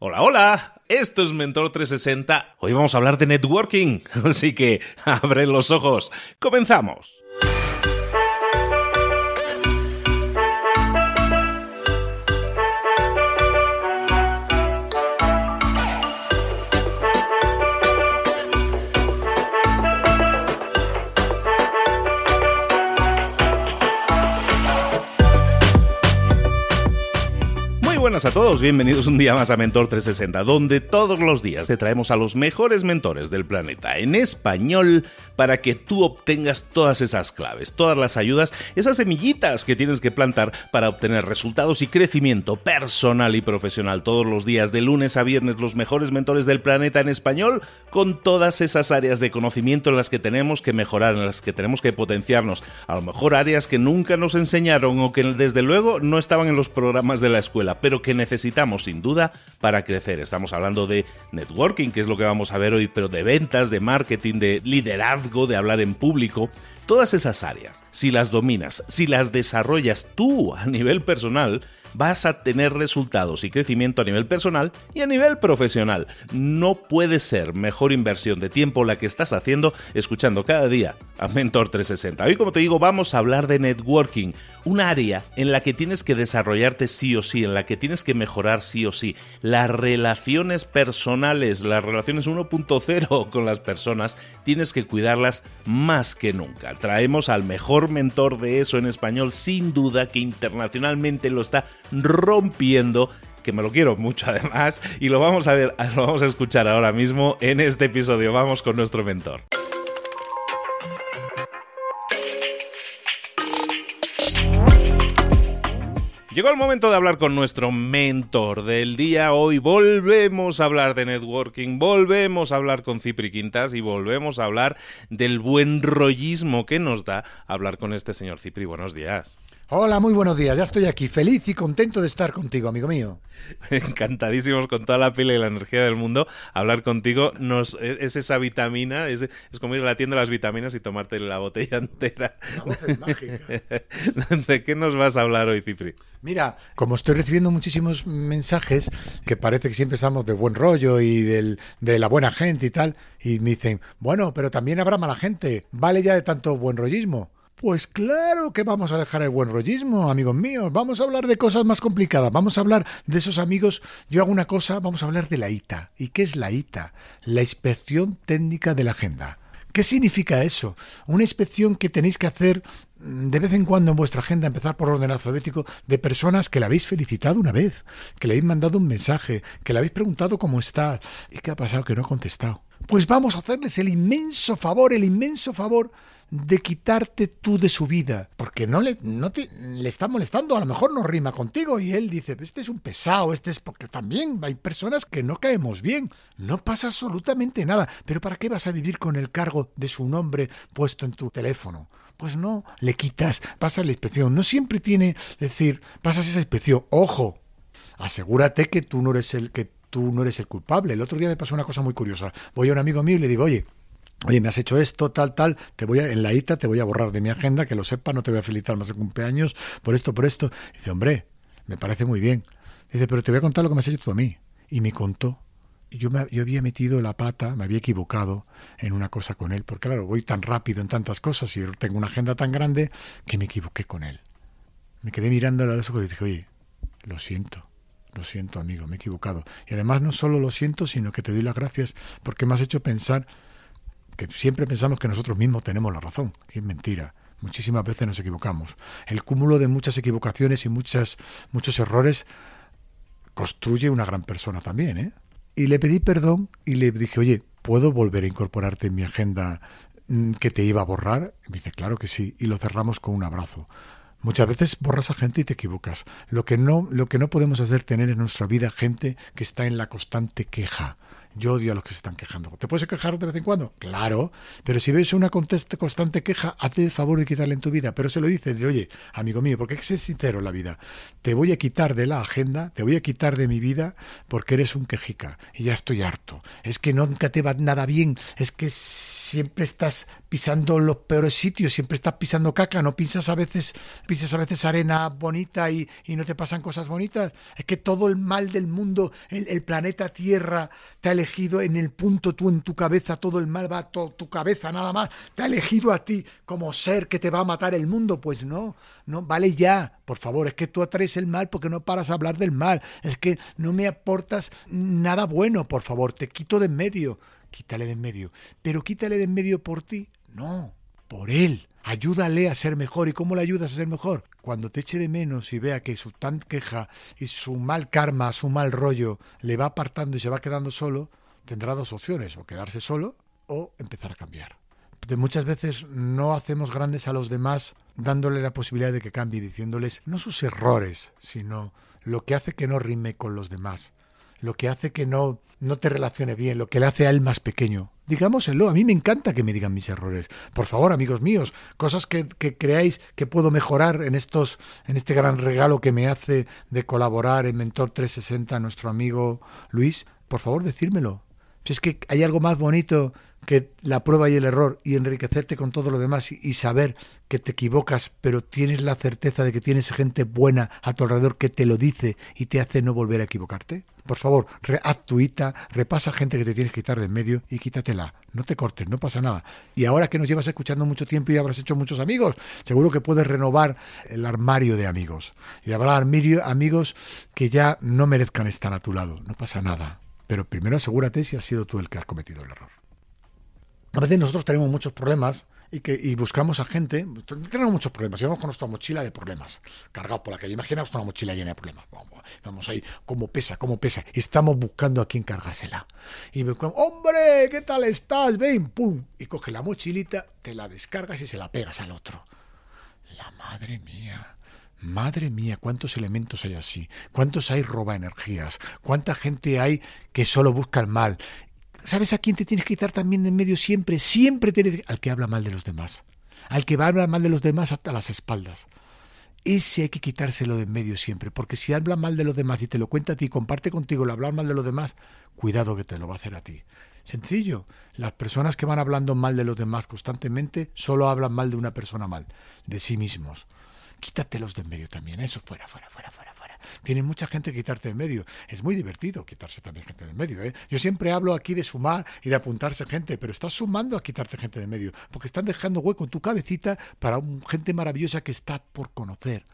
Hola, hola, esto es Mentor 360. Hoy vamos a hablar de networking, así que abre los ojos. Comenzamos. Buenas a todos, bienvenidos un día más a Mentor 360, donde todos los días te traemos a los mejores mentores del planeta en español para que tú obtengas todas esas claves, todas las ayudas, esas semillitas que tienes que plantar para obtener resultados y crecimiento personal y profesional. Todos los días, de lunes a viernes, los mejores mentores del planeta en español, con todas esas áreas de conocimiento en las que tenemos que mejorar, en las que tenemos que potenciarnos, a lo mejor áreas que nunca nos enseñaron o que desde luego no estaban en los programas de la escuela, pero que necesitamos sin duda para crecer. Estamos hablando de networking, que es lo que vamos a ver hoy, pero de ventas, de marketing, de liderazgo, de hablar en público. Todas esas áreas, si las dominas, si las desarrollas tú a nivel personal, vas a tener resultados y crecimiento a nivel personal y a nivel profesional. No puede ser mejor inversión de tiempo la que estás haciendo escuchando cada día a Mentor 360. Hoy, como te digo, vamos a hablar de networking, un área en la que tienes que desarrollarte sí o sí, en la que tienes que mejorar sí o sí. Las relaciones personales, las relaciones 1.0 con las personas, tienes que cuidarlas más que nunca. Traemos al mejor mentor de eso en español, sin duda, que internacionalmente lo está rompiendo que me lo quiero mucho además y lo vamos a ver, lo vamos a escuchar ahora mismo en este episodio. Vamos con nuestro mentor. Llegó el momento de hablar con nuestro mentor del día. Hoy volvemos a hablar de networking, volvemos a hablar con Cipri Quintas y volvemos a hablar del buen rollismo que nos da hablar con este señor Cipri. Buenos días. Hola, muy buenos días. Ya estoy aquí, feliz y contento de estar contigo, amigo mío. Encantadísimos con toda la pila y la energía del mundo. Hablar contigo nos, e, es esa vitamina, es, es como ir a la tienda de las vitaminas y tomarte la botella entera. ¿De qué nos vas a hablar hoy, Cipri? Mira, como estoy recibiendo muchísimos mensajes que parece que siempre estamos de buen rollo y del, de la buena gente y tal, y me dicen, bueno, pero también habrá mala gente. Vale ya de tanto buen rollismo. Pues claro que vamos a dejar el buen rollismo, amigos míos. Vamos a hablar de cosas más complicadas. Vamos a hablar de esos amigos. Yo hago una cosa, vamos a hablar de la ITA. ¿Y qué es la ITA? La inspección técnica de la agenda. ¿Qué significa eso? Una inspección que tenéis que hacer mm, de vez en cuando en vuestra agenda, empezar por orden alfabético, de personas que la habéis felicitado una vez, que le habéis mandado un mensaje, que le habéis preguntado cómo está. ¿Y qué ha pasado? Que no ha contestado. Pues vamos a hacerles el inmenso favor, el inmenso favor de quitarte tú de su vida, porque no le, no le está molestando, a lo mejor no rima contigo y él dice, este es un pesado, este es porque también hay personas que no caemos bien, no pasa absolutamente nada, pero ¿para qué vas a vivir con el cargo de su nombre puesto en tu teléfono? Pues no, le quitas, pasas la inspección, no siempre tiene, decir, pasas esa inspección, ojo, asegúrate que tú no eres el que tú no eres el culpable. El otro día me pasó una cosa muy curiosa. Voy a un amigo mío y le digo, oye, Oye, me has hecho esto, tal, tal, te voy a, en la ITA te voy a borrar de mi agenda, que lo sepa, no te voy a felicitar más de cumpleaños, por esto, por esto. Dice, hombre, me parece muy bien. Dice, pero te voy a contar lo que me has hecho tú a mí. Y me contó. Yo, me, yo había metido la pata, me había equivocado en una cosa con él, porque claro, voy tan rápido en tantas cosas y tengo una agenda tan grande que me equivoqué con él. Me quedé mirando a los ojos y dije, oye, lo siento. Lo siento, amigo, me he equivocado. Y además no solo lo siento, sino que te doy las gracias porque me has hecho pensar que siempre pensamos que nosotros mismos tenemos la razón, es mentira. Muchísimas veces nos equivocamos. El cúmulo de muchas equivocaciones y muchas, muchos errores construye una gran persona también. ¿eh? Y le pedí perdón y le dije, oye, ¿puedo volver a incorporarte en mi agenda mm, que te iba a borrar? Y me dice, claro que sí. Y lo cerramos con un abrazo. Muchas veces borras a gente y te equivocas. Lo que no, lo que no podemos hacer tener en nuestra vida gente que está en la constante queja yo odio a los que se están quejando. ¿Te puedes quejar de vez en cuando? Claro, pero si ves una constante queja, hazte el favor de quitarle en tu vida. Pero se lo dices, de, oye, amigo mío, porque hay que ser sincero en la vida. Te voy a quitar de la agenda, te voy a quitar de mi vida porque eres un quejica y ya estoy harto. Es que nunca te va nada bien, es que siempre estás pisando los peores sitios, siempre estás pisando caca, no piensas a veces, pisas a veces arena bonita y, y no te pasan cosas bonitas. Es que todo el mal del mundo, el, el, planeta Tierra te ha elegido en el punto tú en tu cabeza, todo el mal va a tu cabeza nada más, te ha elegido a ti como ser que te va a matar el mundo. Pues no, no, vale ya, por favor, es que tú atraes el mal porque no paras a hablar del mal, es que no me aportas nada bueno, por favor, te quito de en medio quítale de en medio. Pero quítale de en medio por ti. No, por él. Ayúdale a ser mejor. ¿Y cómo le ayudas a ser mejor? Cuando te eche de menos y vea que su tan queja y su mal karma, su mal rollo le va apartando y se va quedando solo, tendrá dos opciones, o quedarse solo o empezar a cambiar. De muchas veces no hacemos grandes a los demás dándole la posibilidad de que cambie, diciéndoles no sus errores, sino lo que hace que no rime con los demás, lo que hace que no, no te relacione bien, lo que le hace a él más pequeño. Digámoselo, a mí me encanta que me digan mis errores. Por favor, amigos míos, cosas que, que, creáis que puedo mejorar en estos, en este gran regalo que me hace de colaborar en Mentor 360 nuestro amigo Luis, por favor, decírmelo. Si es que hay algo más bonito que la prueba y el error y enriquecerte con todo lo demás y, saber que te equivocas, pero tienes la certeza de que tienes gente buena a tu alrededor que te lo dice y te hace no volver a equivocarte. Por favor, re, haz tuita, repasa gente que te tienes que quitar de en medio y quítatela. No te cortes, no pasa nada. Y ahora que nos llevas escuchando mucho tiempo y habrás hecho muchos amigos, seguro que puedes renovar el armario de amigos. Y habrá amigos que ya no merezcan estar a tu lado. No pasa nada. Pero primero asegúrate si has sido tú el que has cometido el error. A veces nosotros tenemos muchos problemas y que y buscamos a gente, tenemos muchos problemas, llevamos con nuestra mochila de problemas, cargados por la calle, imaginaos una mochila llena de problemas, vamos, vamos ahí, cómo pesa, cómo pesa, estamos buscando a quien cargársela. Y me hombre, ¿qué tal estás? Ven, pum, y coge la mochilita, te la descargas y se la pegas al otro. La madre mía. Madre mía, cuántos elementos hay así, cuántos hay roba energías, cuánta gente hay que solo busca el mal, ¿Sabes a quién te tienes que quitar también de en medio siempre? Siempre tienes al que habla mal de los demás. Al que va a hablar mal de los demás hasta las espaldas. Ese hay que quitárselo de en medio siempre, porque si habla mal de los demás y te lo cuenta a ti, comparte contigo el hablar mal de los demás, cuidado que te lo va a hacer a ti. Sencillo, las personas que van hablando mal de los demás constantemente solo hablan mal de una persona mal, de sí mismos. Quítatelos de en medio también, eso fuera, fuera, fuera, fuera. Tiene mucha gente que quitarte de medio. Es muy divertido quitarse también gente de medio. ¿eh? Yo siempre hablo aquí de sumar y de apuntarse gente, pero estás sumando a quitarte gente de medio, porque están dejando hueco en tu cabecita para un, gente maravillosa que está por conocer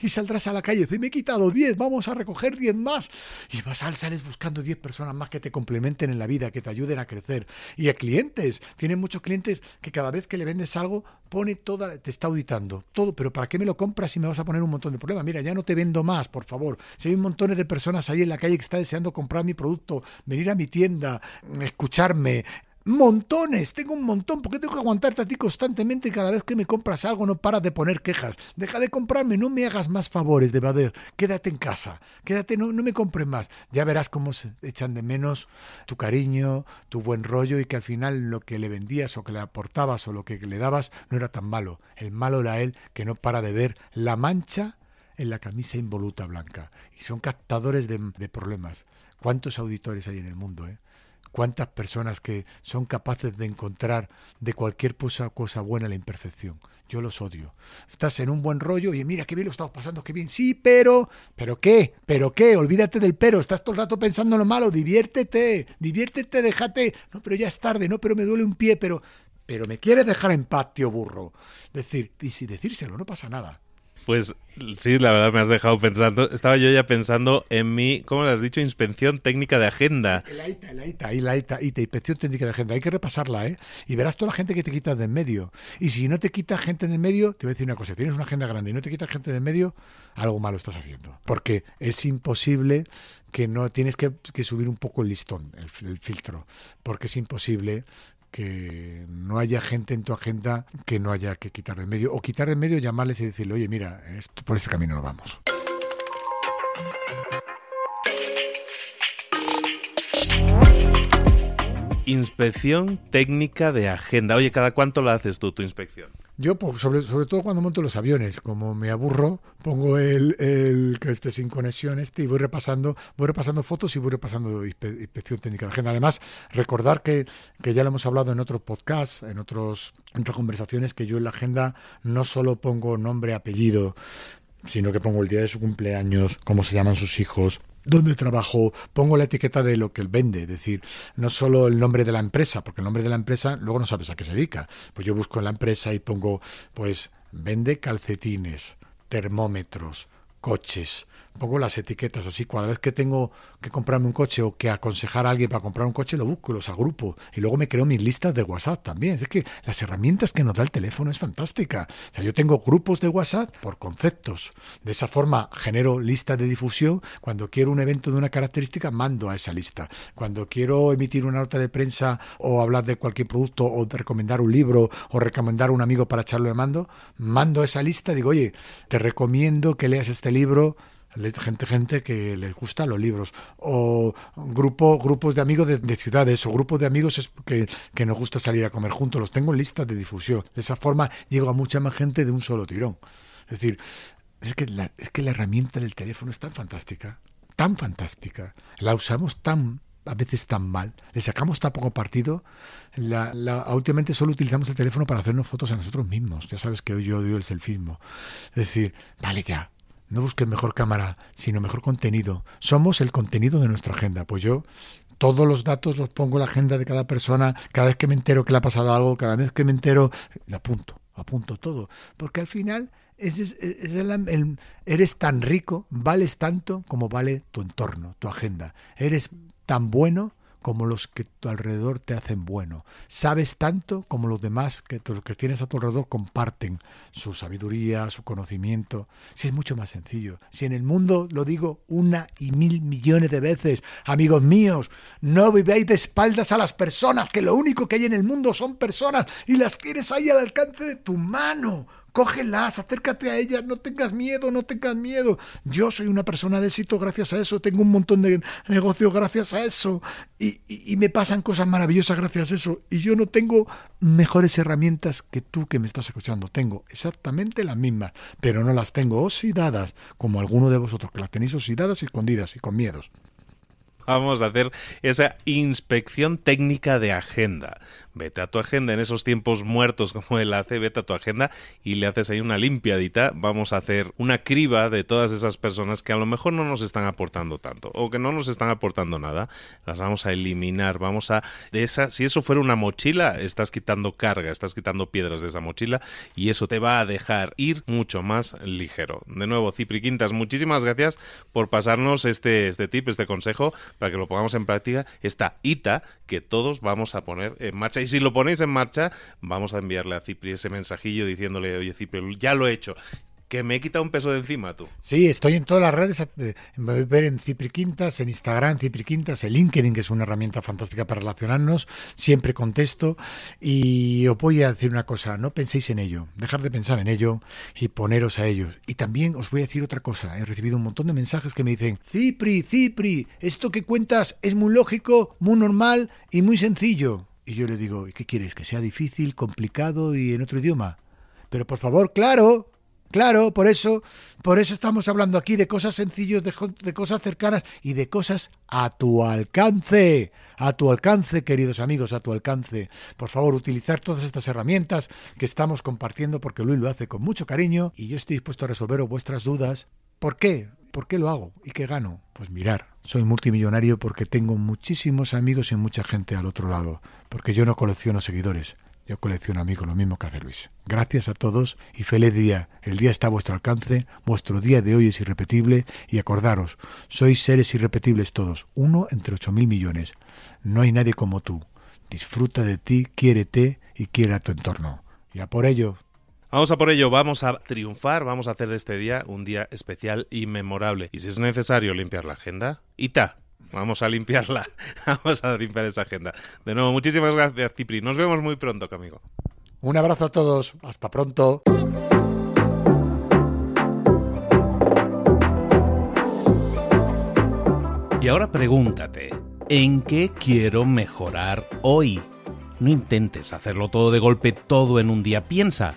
y saldrás a la calle dices, me he quitado 10, vamos a recoger 10 más. Y vas a sales buscando 10 personas más que te complementen en la vida, que te ayuden a crecer. Y a clientes, tienen muchos clientes que cada vez que le vendes algo, pone toda, te está auditando, todo, pero ¿para qué me lo compras si me vas a poner un montón de problemas? Mira, ya no te vendo más, por favor. Si hay un montón de personas ahí en la calle que están deseando comprar mi producto, venir a mi tienda, escucharme, Montones, tengo un montón. ¿Por qué tengo que aguantarte a ti constantemente cada vez que me compras algo? No paras de poner quejas. Deja de comprarme, no me hagas más favores de Bader. Quédate en casa, quédate, no, no me compres más. Ya verás cómo se echan de menos tu cariño, tu buen rollo y que al final lo que le vendías o que le aportabas o lo que le dabas no era tan malo. El malo era él que no para de ver la mancha en la camisa involuta blanca. Y son captadores de, de problemas. ¿Cuántos auditores hay en el mundo? Eh? Cuántas personas que son capaces de encontrar de cualquier cosa, cosa buena la imperfección. Yo los odio. Estás en un buen rollo y mira qué bien lo estamos pasando, qué bien. Sí, pero, pero qué, pero qué, olvídate del pero. Estás todo el rato pensando en lo malo, diviértete, diviértete, déjate. No, pero ya es tarde, no, pero me duele un pie, pero, pero me quieres dejar en paz, tío burro. Decir, y si decírselo, no pasa nada. Pues sí, la verdad me has dejado pensando. Estaba yo ya pensando en mi, ¿cómo le has dicho? Inspección técnica de agenda. La ITA, la ITA, la ITA, inspección técnica de agenda. Hay que repasarla, ¿eh? Y verás toda la gente que te quitas de en medio. Y si no te quitas gente de en medio, te voy a decir una cosa. Tienes una agenda grande y no te quitas gente de en medio, algo malo estás haciendo. Porque es imposible que no tienes que, subir un poco el listón, el, el filtro. Porque es imposible que no haya gente en tu agenda que no haya que quitar de medio, o quitar de medio, llamarles y decirle, oye, mira, esto, por ese camino no vamos. Inspección técnica de agenda. Oye, ¿cada cuánto la haces tú tu inspección? Yo, sobre, sobre todo cuando monto los aviones, como me aburro, pongo el, el que esté sin conexión este y voy repasando, voy repasando fotos y voy repasando inspección técnica de agenda. Además, recordar que, que ya lo hemos hablado en otros podcasts, en otros en otras conversaciones, que yo en la agenda no solo pongo nombre, apellido, sino que pongo el día de su cumpleaños, cómo se llaman sus hijos, dónde trabajo, pongo la etiqueta de lo que él vende, es decir, no solo el nombre de la empresa, porque el nombre de la empresa luego no sabes a qué se dedica. Pues yo busco en la empresa y pongo, pues, vende calcetines, termómetros, coches, pongo las etiquetas así. Cada vez que tengo que comprarme un coche o que aconsejar a alguien para comprar un coche, lo busco, los agrupo. Y luego me creo mis listas de WhatsApp también. Es que las herramientas que nos da el teléfono es fantástica. O sea, yo tengo grupos de WhatsApp por conceptos. De esa forma genero listas de difusión. Cuando quiero un evento de una característica, mando a esa lista. Cuando quiero emitir una nota de prensa o hablar de cualquier producto o recomendar un libro o recomendar a un amigo para echarlo de mando, mando esa lista. Digo, oye, te recomiendo que leas este libro gente gente que les gusta los libros. O grupo grupos de amigos de, ciudades o grupos de amigos que, que, nos gusta salir a comer juntos. Los tengo en listas de difusión. De esa forma llego a mucha más gente de un solo tirón. Es decir es que la, es que la herramienta del teléfono es tan fantástica tan fantástica. La usamos tan a veces tan mal, le sacamos tan poco partido, la, la, últimamente solo utilizamos el teléfono para hacernos fotos a nosotros mismos. Ya sabes que hoy yo odio el selfismo. Es decir, vale ya, no busques mejor cámara, sino mejor contenido. Somos el contenido de nuestra agenda. Pues yo todos los datos los pongo en la agenda de cada persona, cada vez que me entero que le ha pasado algo, cada vez que me entero, apunto, apunto todo. Porque al final es, eres tan rico, vales tanto como vale tu entorno, tu agenda. Eres tan bueno como los que tu alrededor te hacen bueno. Sabes tanto como los demás que los que tienes a tu alrededor comparten su sabiduría, su conocimiento. Si es mucho más sencillo. Si en el mundo lo digo una y mil millones de veces, amigos míos, no viváis de espaldas a las personas, que lo único que hay en el mundo son personas y las tienes ahí al alcance de tu mano cógelas, acércate a ellas, no tengas miedo, no tengas miedo. Yo soy una persona de éxito gracias a eso, tengo un montón de negocios gracias a eso y, me pasan cosas maravillosas gracias a eso y yo no tengo mejores herramientas que tú que me estás escuchando. Tengo exactamente las mismas, pero no las tengo oxidadas como alguno de vosotros que las tenéis oxidadas y escondidas y con miedos. Vamos a hacer esa inspección técnica de agenda vete a tu agenda en esos tiempos muertos como él hace, vete a tu agenda y le haces ahí una limpiadita. Vamos a hacer una criba de todas esas personas que a lo mejor no nos están aportando tanto o que no nos están aportando nada. Las vamos a eliminar. Vamos a de esa, si eso fuera una mochila, estás quitando carga, estás quitando piedras de esa mochila y eso te va a dejar ir mucho más ligero. De nuevo, Cipri Quintas, muchísimas gracias por pasarnos este, este tip, este consejo para que lo pongamos en práctica. Esta ITA que todos vamos a poner en marcha y si lo ponéis en marcha, vamos a enviarle a Cipri ese mensajillo diciéndole, oye Cipri, ya lo he hecho que me he quitado un peso de encima tú. Sí, estoy en todas las redes, me ver en Cipri Quintas, en Instagram Cipri Quintas, en LinkedIn, que es una herramienta fantástica para relacionarnos, siempre contesto y os voy a decir una cosa, no penséis en ello, dejar de pensar en ello y poneros a ello. Y también os voy a decir otra cosa, he recibido un montón de mensajes que me dicen, Cipri, Cipri, esto que cuentas es muy lógico, muy normal y muy sencillo. Y yo le digo, ¿y qué quieres? ¿Que sea difícil, complicado y en otro idioma? Pero por favor, claro, claro, por eso, por eso estamos hablando aquí de cosas sencillas, de, de, cosas cercanas y de cosas a tu alcance, a tu alcance, queridos amigos, a tu alcance. Por favor, utilizar todas estas herramientas que estamos compartiendo porque Luis lo hace con mucho cariño y yo estoy dispuesto a resolver vuestras dudas. ¿Por qué? ¿Por qué lo hago? ¿Y qué gano? Pues mirar, soy multimillonario porque tengo muchísimos amigos y mucha gente al otro lado, porque yo no colecciono seguidores, yo colecciono amigos, lo mismo que hace Luis. Gracias a todos y feliz día. El día está a vuestro alcance, vuestro día de hoy es irrepetible y acordaros, sois seres irrepetibles todos, uno entre ocho mil millones. No hay nadie como tú. Disfruta de ti, quiérete y quiere a tu entorno. Y a por ello, Vamos a por ello, vamos a triunfar, vamos a hacer de este día un día especial y memorable. Y si es necesario limpiar la agenda, ¡ita! Vamos a limpiarla, vamos a limpiar esa agenda. De nuevo, muchísimas gracias, Cipri. Nos vemos muy pronto, amigo. Un abrazo a todos, hasta pronto. Y ahora pregúntate, ¿en qué quiero mejorar hoy? No intentes hacerlo todo de golpe, todo en un día. Piensa,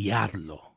y hazlo.